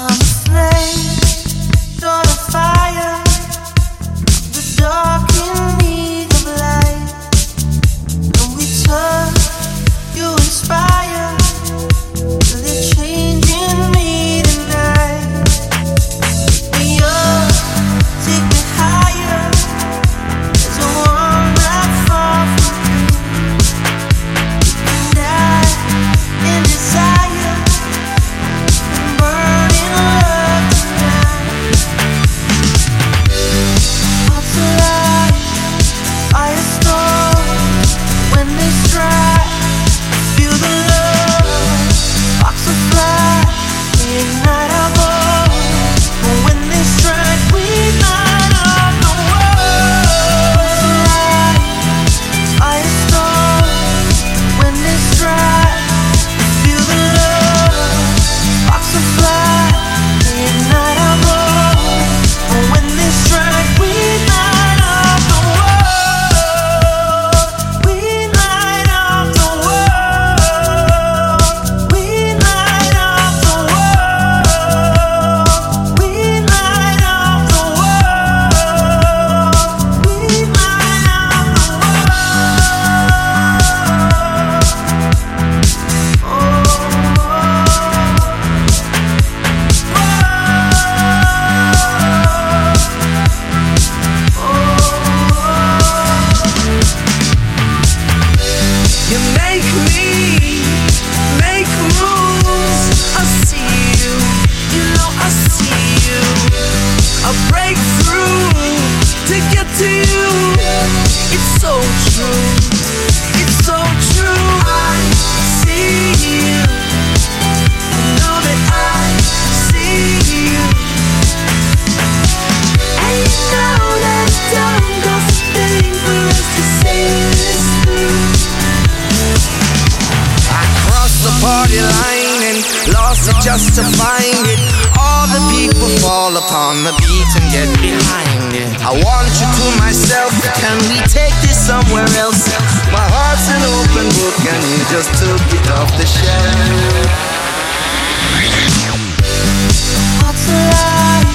I'm so true, it's so true. I see you, I know that I see you. And you know that time costs a thing for us to see this through. I crossed the party line and lost it just to find it. All the people fall upon the beat and get behind it. I want you to myself. Can we take this somewhere else? My heart's an open book and you just took it off the shelf. Hearts alive,